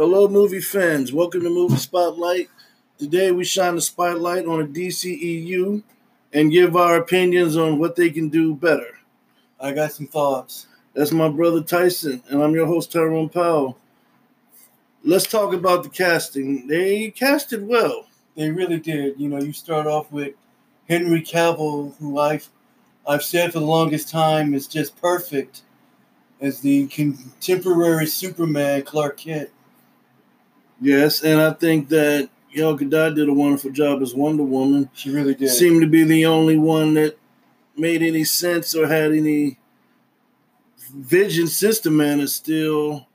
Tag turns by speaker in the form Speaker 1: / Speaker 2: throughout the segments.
Speaker 1: Hello, movie fans. Welcome to Movie Spotlight. Today, we shine the spotlight on the DCEU and give our opinions on what they can do better.
Speaker 2: I got some thoughts.
Speaker 1: That's my brother Tyson, and I'm your host, Tyrone Powell. Let's talk about the casting. They casted well.
Speaker 2: They really did. You know, you start off with Henry Cavill, who I've I've said for the longest time is just perfect as the contemporary Superman, Clark Kent.
Speaker 1: Yes, and I think that Gal Gadot did a wonderful job as Wonder Woman.
Speaker 2: She really did.
Speaker 1: Seemed to be the only one that made any sense or had any vision. System Man is still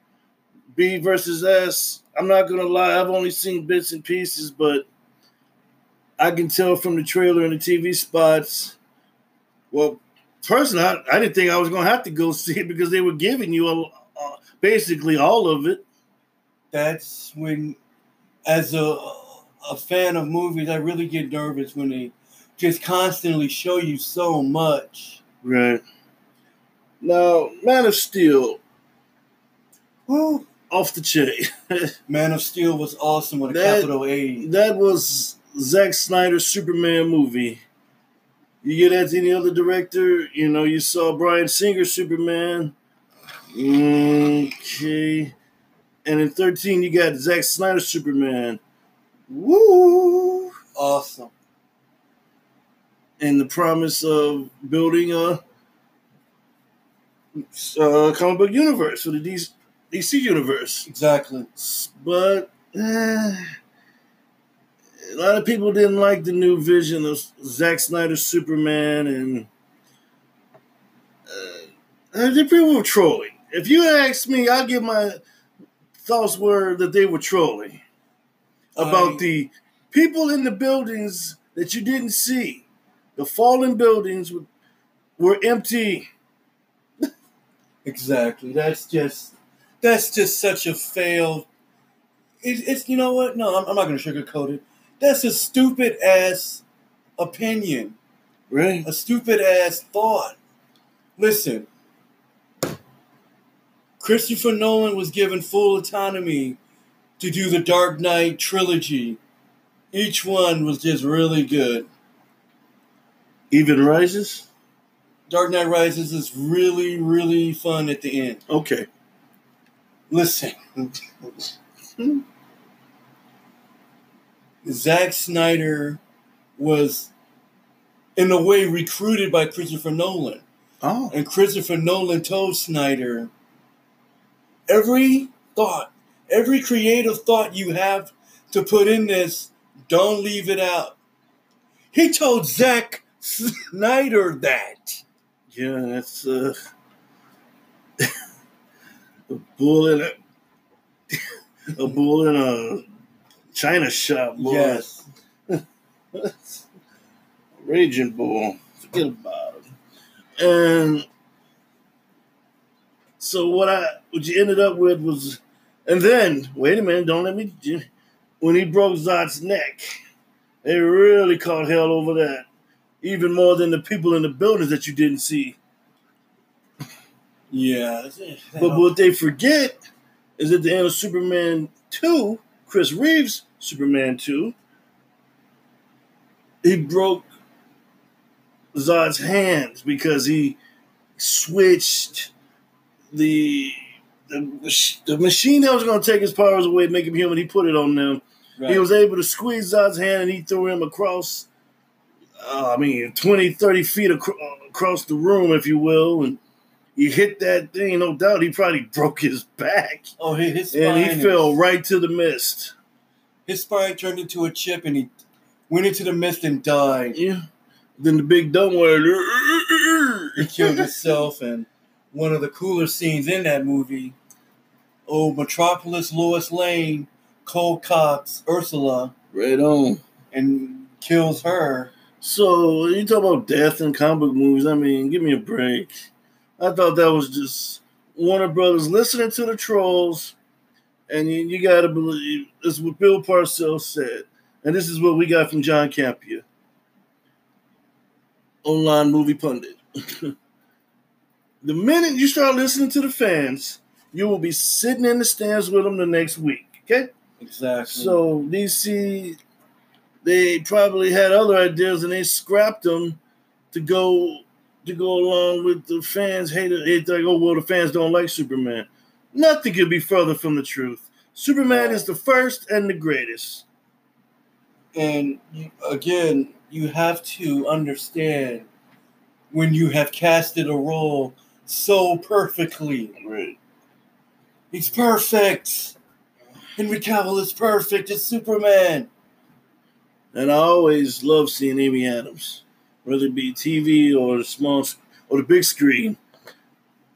Speaker 1: B versus S. I'm not gonna lie, I've only seen bits and pieces, but I can tell from the trailer and the TV spots. Well, personally, I, I didn't think I was gonna have to go see it because they were giving you a, uh, basically all of it.
Speaker 2: That's when, as a a fan of movies, I really get nervous when they just constantly show you so much.
Speaker 1: Right. Now, Man of Steel.
Speaker 2: Woo.
Speaker 1: Off the chain.
Speaker 2: Man of Steel was awesome with a
Speaker 1: That-
Speaker 2: capital A.
Speaker 1: that was Zack Snyder's Superman movie. You get that to any other director? You know, you saw Bryan Singer Superman. Okay. And in 13, you got Zack Snyder Superman. Woo!
Speaker 2: Awesome.
Speaker 1: And the promise of building a uh, comic book universe for the DC, DC universe.
Speaker 2: Exactly.
Speaker 1: but eh, a lot of people didn't like the new vision of Zack Snyder's Superman, and uh, the people were trolling. If you ask me, I'll give my thoughts were that they were trolling about
Speaker 2: I-
Speaker 1: the people in the buildings that you didn't see. The fallen buildings were, were empty.
Speaker 2: Exactly. That's just that's just such a failed. It, it's you know what? No, I'm, I'm not going to sugarcoat it. That's a stupid ass opinion,
Speaker 1: Right?
Speaker 2: a stupid ass thought. Listen, Christopher Nolan was given full autonomy to do the Dark Knight trilogy. Each one was just really good.
Speaker 1: Even rises.
Speaker 2: Dark Knight Rises is really, really fun at the end.
Speaker 1: Okay.
Speaker 2: Listen. Zack Snyder was, in a way, recruited by Christopher Nolan.
Speaker 1: Oh.
Speaker 2: And Christopher Nolan told Snyder every thought, every creative thought you have to put in this, don't leave it out. He told Zack Snyder that.
Speaker 1: Yeah, that's uh, a bull in a a bull in a china shop. Boy.
Speaker 2: Yes.
Speaker 1: Raging bull. Forget about it. And so what I what you ended up with was, and then wait a minute, don't let me. When he broke Zod's neck, they really caught hell over that, even more than the people in the buildings that you didn't see.
Speaker 2: Yeah.
Speaker 1: But what they forget is at the end of Superman 2, Chris Reeves, Superman 2, he broke Zod's hands because he switched the the, the machine that was going to take his powers away, make him human. He put it on them. He was able to squeeze Zod's hand and he threw him across, uh, I mean, 20, 30 feet acro- across the room, if you will. And he hit that thing, no doubt. He probably broke his back.
Speaker 2: oh, his, spine.
Speaker 1: And he
Speaker 2: is-
Speaker 1: fell right to the mist.
Speaker 2: His spine turned into a chip, and he went into the mist and died.
Speaker 1: Yeah. Then the big dumb word.
Speaker 2: He killed himself, and one of the cooler scenes in that movie. Oh, Metropolis, Lois Lane, Cole Cox, Ursula,
Speaker 1: Right on.
Speaker 2: and kills her.
Speaker 1: So you talk about death in comic book movies. I mean, give me a break. I thought that was just Warner Brothers listening to the trolls, and you, you got to believe this is what Bill Parcells said, and this is what we got from John Campea, online movie pundit. the minute you start listening to the fans, you will be sitting in the stands with them the next week. Okay,
Speaker 2: Exactly.
Speaker 1: so DC, they probably had other ideas and they scrapped them to go to go along with the fans hated. It's like, oh well, the fans don't like Superman. Nothing could be further from the truth. Superman is the first and the greatest.
Speaker 2: and you, again, you have to understand when you have casted a role so perfectly.
Speaker 1: Right.
Speaker 2: He's perfect. Henry Cavill is perfect as Superman.
Speaker 1: And I always love seeing Amy Adams, whether it be TV or the small or the big screen.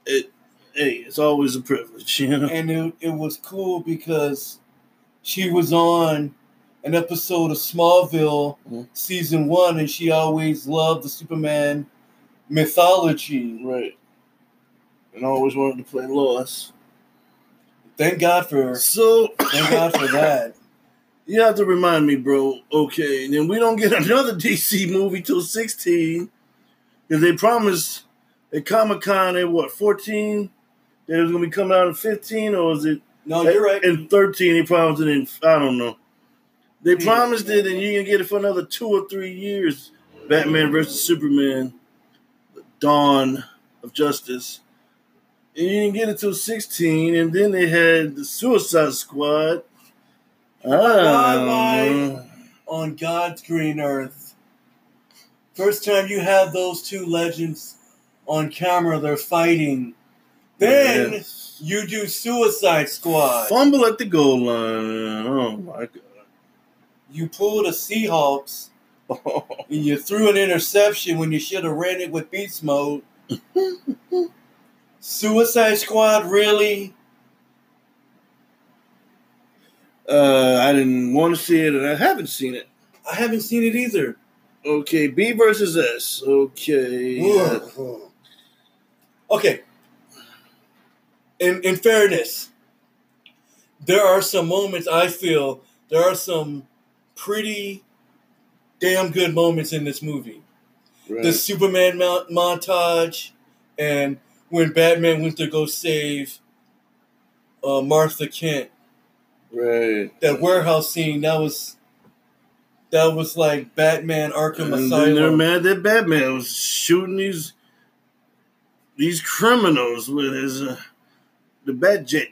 Speaker 1: It, hey, it's always a privilege, you know.
Speaker 2: And it, it was cool because she was on an episode of Smallville
Speaker 1: Mhm.
Speaker 2: season one, and she always loved the Superman mythology.
Speaker 1: Right. And I always wanted to play Lois.
Speaker 2: Thank God for
Speaker 1: So
Speaker 2: thank God for that.
Speaker 1: you have to remind me, bro. Okay, and then we don't get another DC movie till sixteen, because they promised at Comic Con at what fourteen that it was gonna be coming out in fifteen, or is it
Speaker 2: No, you're right.
Speaker 1: In 13, they promised it in, I don't know. They
Speaker 2: Yeah.
Speaker 1: promised it, and you can get it for another two or three years. Batman versus Superman, the dawn of justice. You didn't get it till 16, and then they had the Suicide Squad. Ah,
Speaker 2: on God's green earth. First time you have those two legends on camera, they're fighting. Then
Speaker 1: Yes.
Speaker 2: you do Suicide Squad.
Speaker 1: Fumble at the goal line. Oh my god.
Speaker 2: You pulled a Seahawks and you threw an interception when you should have ran it with beast mode. Suicide Squad, really?
Speaker 1: uh, I didn't want to see it, and I haven't seen it.
Speaker 2: I haven't seen it either.
Speaker 1: Okay, B versus S. Okay.
Speaker 2: Okay. In in fairness, there are some moments I feel there are some pretty damn good moments in this movie.
Speaker 1: Right.
Speaker 2: The Superman mount- montage, and when Batman went to go save uh, Martha Kent,
Speaker 1: right.
Speaker 2: that warehouse scene that was that was like Batman Arkham
Speaker 1: And then they're mad that Batman was shooting these these criminals with his uh, the bat jet.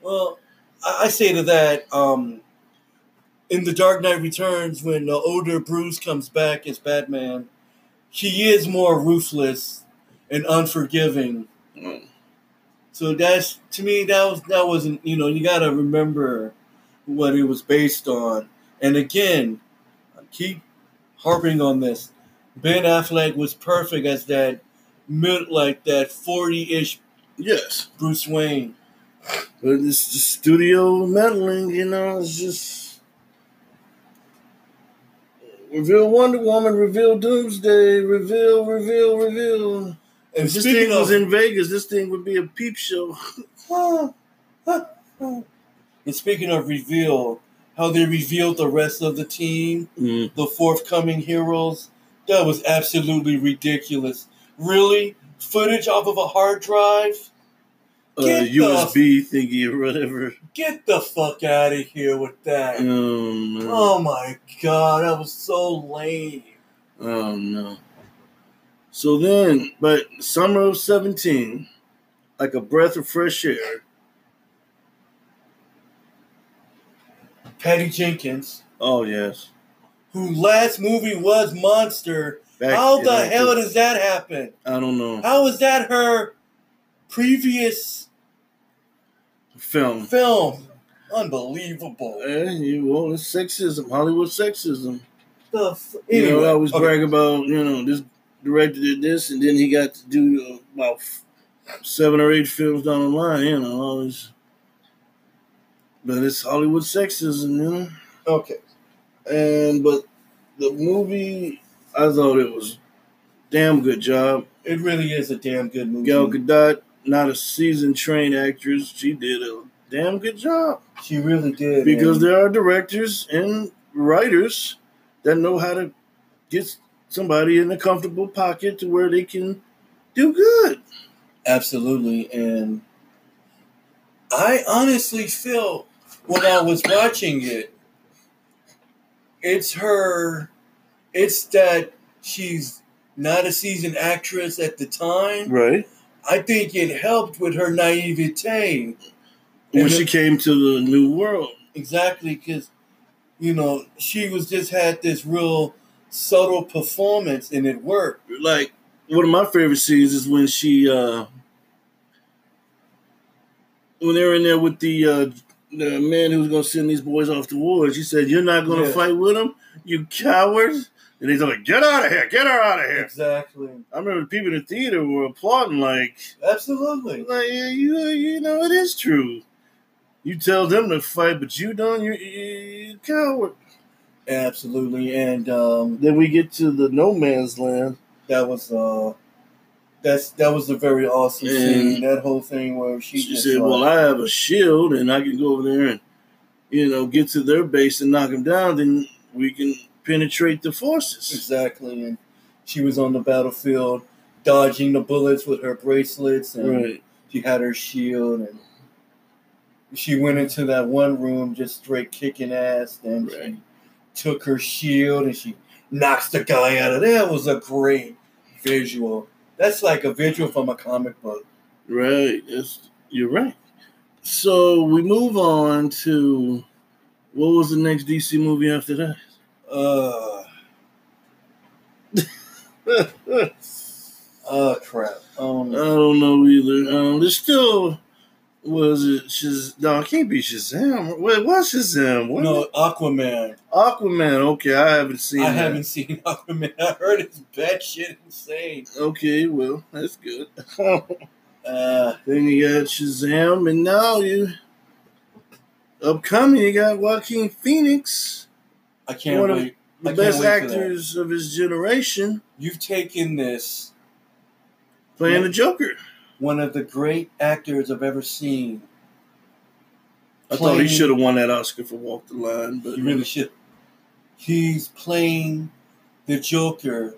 Speaker 2: Well, I I say to that, um, in The Dark Knight Returns, when the older Bruce comes back as Batman, he is more ruthless and unforgiving.
Speaker 1: Mm.
Speaker 2: So that's to me that was that wasn't you know you got to remember what it was based on. And again, I keep harping on this. Ben Affleck was perfect as that mid like that forty ish
Speaker 1: Yes,
Speaker 2: Bruce Wayne.
Speaker 1: but it's just studio meddling. You know, it's just reveal Wonder Woman, reveal Doomsday, reveal, reveal, reveal.
Speaker 2: And
Speaker 1: If this
Speaker 2: speaking
Speaker 1: thing was in Vegas, this thing would be a peep show.
Speaker 2: And speaking of reveal, how they revealed the rest of the team,
Speaker 1: Mm.
Speaker 2: the forthcoming heroes, that was absolutely ridiculous. Really? Footage off of a hard drive?
Speaker 1: Uh,
Speaker 2: Get the-
Speaker 1: USB thingy or whatever.
Speaker 2: Get the fuck out of here with that.
Speaker 1: Oh, man.
Speaker 2: Oh my god, that was so lame.
Speaker 1: Oh no. So then, but summer of 17, like a breath of fresh air.
Speaker 2: Patty Jenkins,
Speaker 1: Oh yes.
Speaker 2: who last movie was Monster,
Speaker 1: Back
Speaker 2: how the hell does that happen?
Speaker 1: I don't know.
Speaker 2: How is that her previous
Speaker 1: Film.
Speaker 2: film? Unbelievable.
Speaker 1: Eh, you, well, it's sexism, Hollywood sexism.
Speaker 2: The f-
Speaker 1: You know, I always
Speaker 2: okay.
Speaker 1: brag about, you know, this director did this, and then he got to do uh, about seven or eight films down the line. You know, always. But it's Hollywood sexism, you know.
Speaker 2: Okay.
Speaker 1: And but the movie, I thought it was damn good job.
Speaker 2: It really is a damn good movie.
Speaker 1: Gal Gadot, not a seasoned trained actress, she did a damn good job
Speaker 2: she really did.
Speaker 1: because
Speaker 2: and
Speaker 1: there are directors and writers that know how to get somebody in a comfortable pocket to where they can do good.
Speaker 2: absolutely and I honestly feel when I was watching it, it's her, it's that she's not a seasoned actress at the time.
Speaker 1: Right.
Speaker 2: I think it helped with her naivete.
Speaker 1: When she came to the new world.
Speaker 2: Exactly, because, you know, she was just had this real subtle performance and it worked.
Speaker 1: Like one of my favorite scenes is when she uh when they're in there with the uh the man who's gonna send these boys off to war, she said, You're not gonna
Speaker 2: Yeah.
Speaker 1: fight with them, you cowards. And he's like, Get out of here, get her out of here.
Speaker 2: Exactly.
Speaker 1: I remember people in the theater were applauding like
Speaker 2: Absolutely.
Speaker 1: like yeah, you you know it is true. You tell them to fight, but you don't. You, you, you coward.
Speaker 2: Absolutely. And um,
Speaker 1: Then we get to the no man's land.
Speaker 2: that was uh that's that was a very awesome
Speaker 1: And-
Speaker 2: scene. That whole thing where she,
Speaker 1: She
Speaker 2: just
Speaker 1: said, "Well, I have a shield, and I can go over there and you know get to their base and knock them down. Then we can penetrate the forces."
Speaker 2: exactly, and she was on the battlefield dodging the bullets with her bracelets, and
Speaker 1: Right.
Speaker 2: she had her shield, and she went into that one room just straight kicking ass, and
Speaker 1: Right.
Speaker 2: she took her shield and she knocks the guy out of there. Was a great visual. That's like a visual from a comic book.
Speaker 1: Right. That's, you're right. So we move on to what was the next DC movie after that?
Speaker 2: Uh,
Speaker 1: I
Speaker 2: oh crap. Um,
Speaker 1: don't know either. Um, there's still was it Shaz- No, it can't be Shazam. What what's Shazam? What
Speaker 2: no, Aquaman.
Speaker 1: Aquaman. Okay, I haven't seen.
Speaker 2: I
Speaker 1: that.
Speaker 2: haven't seen Aquaman. I heard it's bad shit insane.
Speaker 1: Okay, well that's good.
Speaker 2: Uh,
Speaker 1: then you got Shazam, and now you upcoming. You got Joaquin Phoenix,
Speaker 2: I can't
Speaker 1: One of-
Speaker 2: wait.
Speaker 1: the
Speaker 2: I
Speaker 1: best
Speaker 2: wait
Speaker 1: actors of his generation,
Speaker 2: You've taken this,
Speaker 1: playing
Speaker 2: Yeah.
Speaker 1: the Joker.
Speaker 2: One of the great actors I've ever seen.
Speaker 1: I thought he should have won that Oscar for Walk the Line, but
Speaker 2: He really uh, should. He's playing the Joker.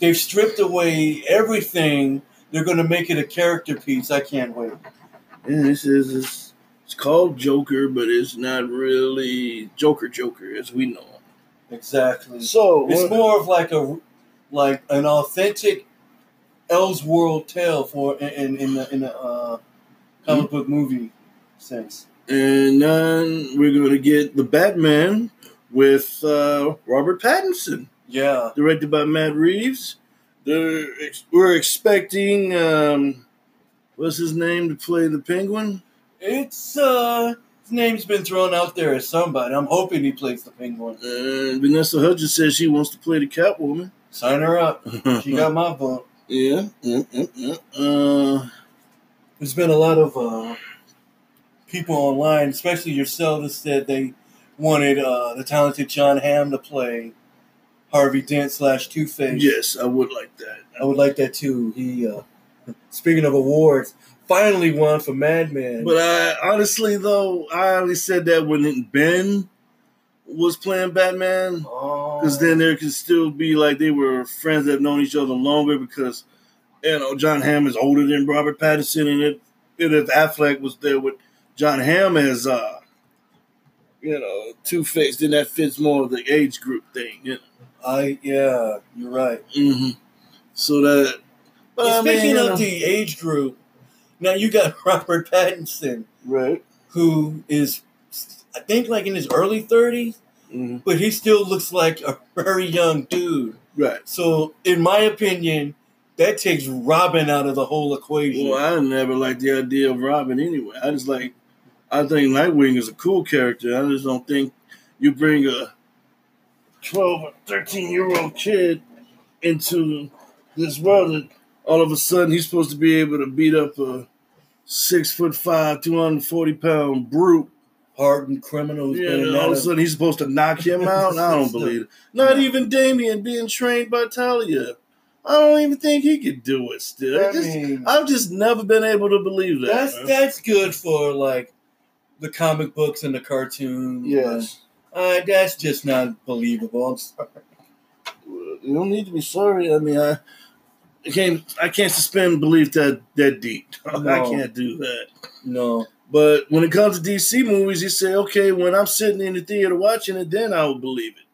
Speaker 2: They've stripped away everything. They're going to make it a character piece. I can't wait.
Speaker 1: yeah, this is it's, it's called Joker, but it's not really Joker Joker as we know. him.
Speaker 2: Exactly.
Speaker 1: So
Speaker 2: It's
Speaker 1: what-
Speaker 2: more of like a like an authentic Elseworld tale for in in, the in the uh, comic book movie sense.
Speaker 1: and then we're going to get the Batman with uh, Robert Pattinson.
Speaker 2: Yeah,
Speaker 1: directed by Matt Reeves. They're, we're expecting um, what's his name to play the Penguin.
Speaker 2: it's uh his name's been thrown out there as somebody. I'm hoping he plays the Penguin.
Speaker 1: And Vanessa Hudgens says she wants to play the Catwoman.
Speaker 2: Sign her up. She got my vote.
Speaker 1: Yeah, yeah, yeah, yeah. Uh,
Speaker 2: There's been a lot of uh, people online, especially yourself, that said they wanted uh, the talented John Hamm to play Harvey Dent slash Two Face.
Speaker 1: yes, I would like that.
Speaker 2: I would like that too. He, uh, speaking of awards, finally won for Mad Men.
Speaker 1: But I honestly, though, I only said that when Ben was playing Batman. Because then there could still be like they were friends that have known each other longer because you know John Hamm is older than Robert Pattinson, and it, and if Affleck was there with John Hamm as uh, you know Two Face, then that fits more of the age group thing. You know?
Speaker 2: I yeah, you're right.
Speaker 1: mm-hmm. So that. But I mean,
Speaker 2: Speaking of
Speaker 1: know,
Speaker 2: the age group, now you got Robert Pattinson,
Speaker 1: right.
Speaker 2: who is, I think, like in his early 30s,
Speaker 1: hmm
Speaker 2: but he still looks like a very young dude.
Speaker 1: Right.
Speaker 2: So, in my opinion, that takes Robin out of the whole equation.
Speaker 1: Well, I never liked the idea of Robin anyway. I just like, I think Nightwing is a cool character. I just don't think you bring a 12 or 13 year old kid into this world and all of a sudden he's supposed to be able to beat up a six foot five, 240 pound brute.
Speaker 2: Hardened criminal who's
Speaker 1: Yeah, and all of a sudden he's supposed to knock him out. I don't believe it. Not even Damian being trained by Talia. I don't even think he could do it still.
Speaker 2: I
Speaker 1: just-
Speaker 2: mean,
Speaker 1: I've just never been able to believe that.
Speaker 2: that's
Speaker 1: man.
Speaker 2: that's good for like the comic books and the cartoons.
Speaker 1: Yes.
Speaker 2: uh, that's just not believable. I'm sorry.
Speaker 1: You don't need to be sorry. I mean, I, I can't. I can't suspend belief that that deep. I can't do that.
Speaker 2: No,
Speaker 1: But when it comes to DC movies, you say, okay, when I'm sitting in the theater watching it, then I will believe it.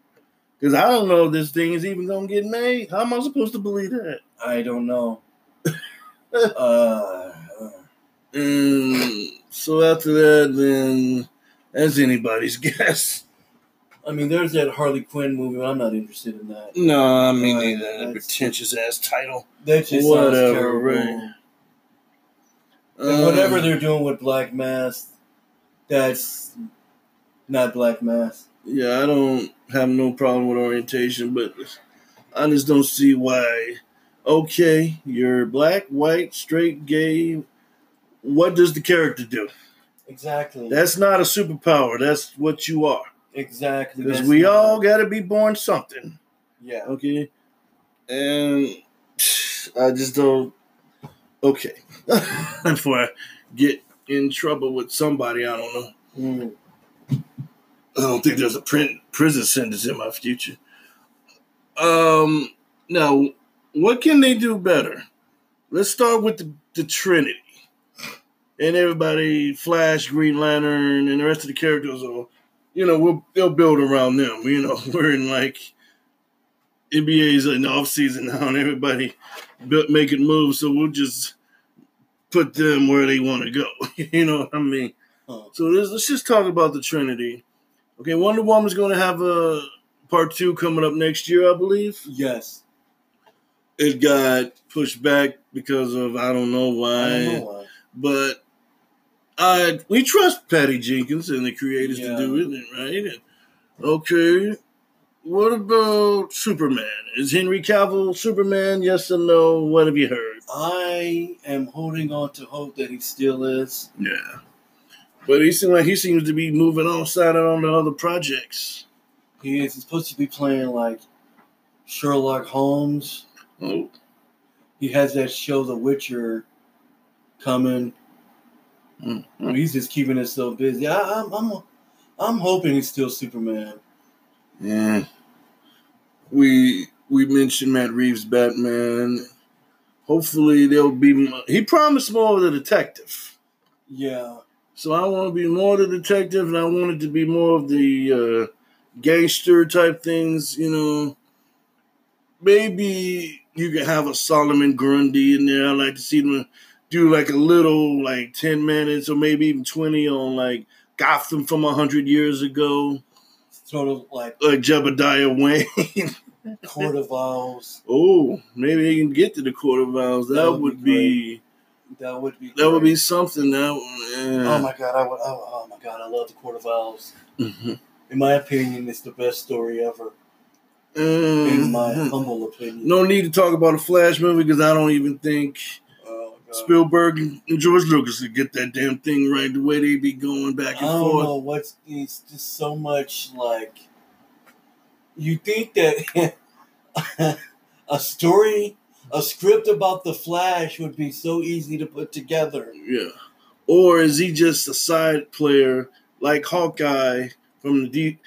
Speaker 1: Because I don't know if this thing is even going to get made. How am I supposed to believe that?
Speaker 2: I don't know. uh,
Speaker 1: And so after that, then that's anybody's guess.
Speaker 2: I mean, there's that Harley Quinn movie. But I'm not interested in that.
Speaker 1: No, I mean,
Speaker 2: Uh.
Speaker 1: That pretentious ass title.
Speaker 2: That just sounds
Speaker 1: Whatever,
Speaker 2: terrible.
Speaker 1: right.
Speaker 2: And whatever
Speaker 1: Um,
Speaker 2: they're doing with Black Mass, that's not Black Mass.
Speaker 1: Yeah, I don't have no problem with orientation, but I just don't see why. Okay, you're black, white, straight, gay. What does the character do?
Speaker 2: Exactly.
Speaker 1: That's not a superpower. That's what you are.
Speaker 2: exactly.
Speaker 1: Because we
Speaker 2: not-
Speaker 1: all got to be born something.
Speaker 2: Yeah.
Speaker 1: Okay, and I just don't. Okay, before I get in trouble with somebody, I don't know.
Speaker 2: Mm.
Speaker 1: I don't think there's a print, prison sentence in my future. Um, now, what can they do better? Let's start with the, the Trinity. And everybody, Flash, Green Lantern, and the rest of the characters are, you know, we'll, they'll build around them. You know, we're in like NBA's in the off season now, and everybody making moves, so we'll just put them where they want to go. you know what I mean? So let's, let's just talk about the Trinity. Okay, Wonder Woman's going to have a part two coming up next year, I believe.
Speaker 2: Yes.
Speaker 1: It got pushed back because of I don't know why.
Speaker 2: I don't know why.
Speaker 1: but I we trust Patty Jenkins and the creators
Speaker 2: Yeah.
Speaker 1: to do it, right? And, okay, what about Superman? Is Henry Cavill Superman? Yes or no? What have you heard?
Speaker 2: I am holding on to hope that he still is.
Speaker 1: Yeah, but he seems like he seems to be moving on side on the other projects.
Speaker 2: He is He's supposed to be playing like Sherlock Holmes.
Speaker 1: Oh,
Speaker 2: He has that show, The Witcher, coming.
Speaker 1: mm,
Speaker 2: Well, He's just keeping himself busy. I, I'm, I'm, I'm hoping he's still Superman.
Speaker 1: Yeah. We we mentioned Matt Reeves Batman. Hopefully there'll be he promised more of the detective.
Speaker 2: Yeah,
Speaker 1: So I want to be more of the detective and I wanted to be more of the uh, gangster type things, you know. Maybe you can have a Solomon Grundy in there. I like to see them do like a little like 10 minutes or maybe even 20 on like Gotham from 100 years ago,
Speaker 2: sort of like
Speaker 1: like Jebediah Wayne.
Speaker 2: Court of Owls.
Speaker 1: Oh, maybe he can get to the Court of Owls. That,
Speaker 2: That would
Speaker 1: would
Speaker 2: be
Speaker 1: be,
Speaker 2: That would be.
Speaker 1: that would be something. That yeah.
Speaker 2: Oh my god! I would. Oh, oh my god! I love the Court of Owls.
Speaker 1: Mhm.
Speaker 2: In my opinion, it's the best story ever. In my
Speaker 1: Mhm.
Speaker 2: humble opinion.
Speaker 1: No need to talk about a Flash movie because I don't even think. Spielberg and George Lucas could get that damn thing right. The way they be going back and I
Speaker 2: don't
Speaker 1: forth.
Speaker 2: know what's. It's just so much like. You think that a story, a script about the Flash would be so easy to put together.
Speaker 1: Yeah. Or is he just a side player like Hawkeye from the D,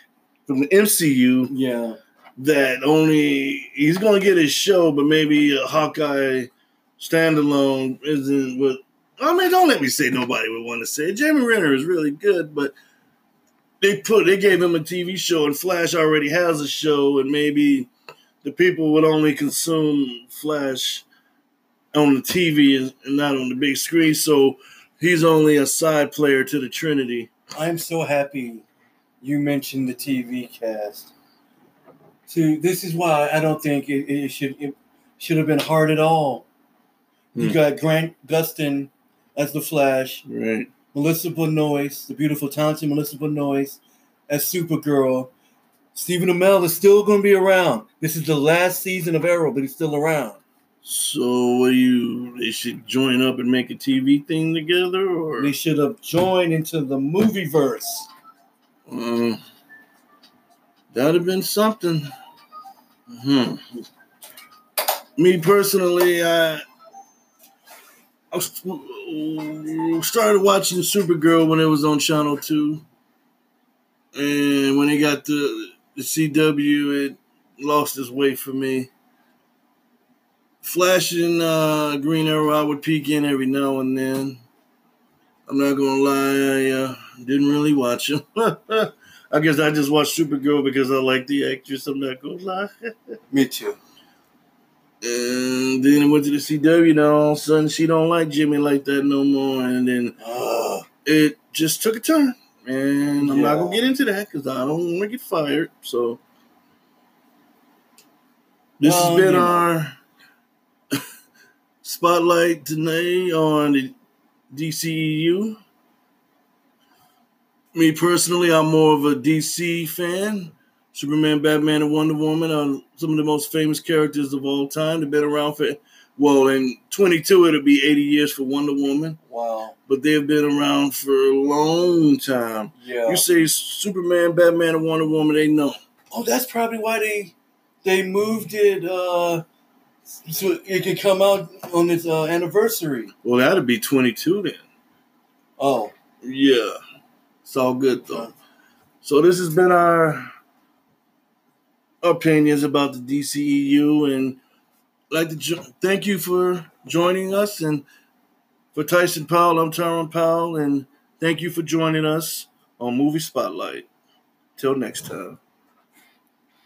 Speaker 1: from the MCU
Speaker 2: Yeah.
Speaker 1: that only he's gonna get his show, but maybe Hawkeye standalone isn't what. I mean, don't let me say nobody would want to say. Jeremy Renner is really good, but they put they gave him a TV show, and Flash already has a show, and maybe the people would only consume Flash on the TV and and not on the big screen. So he's only a side player to the Trinity.
Speaker 2: I'm so happy you mentioned the TV cast. See, this is why I don't think it, it should it should have been hard at all. You
Speaker 1: Hmm.
Speaker 2: got Grant Gustin as the Flash,
Speaker 1: Right.
Speaker 2: Melissa Benoist, the beautiful, talented Melissa Benoist as Supergirl. Stephen Amell is still going to be around. This is the last season of Arrow, but he's still around.
Speaker 1: So you? They should join up and make a TV thing together, or
Speaker 2: They should have joined into the movie verse.
Speaker 1: Um, that'd have been something. Hmm. Me personally, I, I started watching Supergirl when it was on Channel Two, and when it got to the CW, it lost its way for me. Flashing uh, Green Arrow, I would peek in every now and then. I'm not gonna lie, I uh, didn't really watch him. I guess I just watched Supergirl because I like the actress. I'm not gonna lie.
Speaker 2: Me too.
Speaker 1: And then went to the CW. Now all of a sudden she don't like Jimmy like that no more. And then
Speaker 2: Uh,
Speaker 1: it just took a turn. And I'm not gonna get into that because I don't want to get fired. So this has been our spotlight today on the DCEU. Me personally, I'm more of a DC fan. Superman, Batman, and Wonder Woman are some of the most famous characters of all time. They've been around for, well, in 22, it'll be 80 years for Wonder Woman,
Speaker 2: wow.
Speaker 1: but they've been around for a long time.
Speaker 2: Yeah.
Speaker 1: You say Superman, Batman, and Wonder Woman, they know.
Speaker 2: Oh, that's probably why they they moved it uh so it could come out on its uh, anniversary.
Speaker 1: Well, that'll be 22 then.
Speaker 2: Oh,
Speaker 1: Yeah. It's all good, though. So this has been our opinions about the DCEU, and like to jo- thank you for joining us. And for Tyson Powell, I'm Tyrone Powell, and thank you for joining us on Movie Spotlight. Till next time.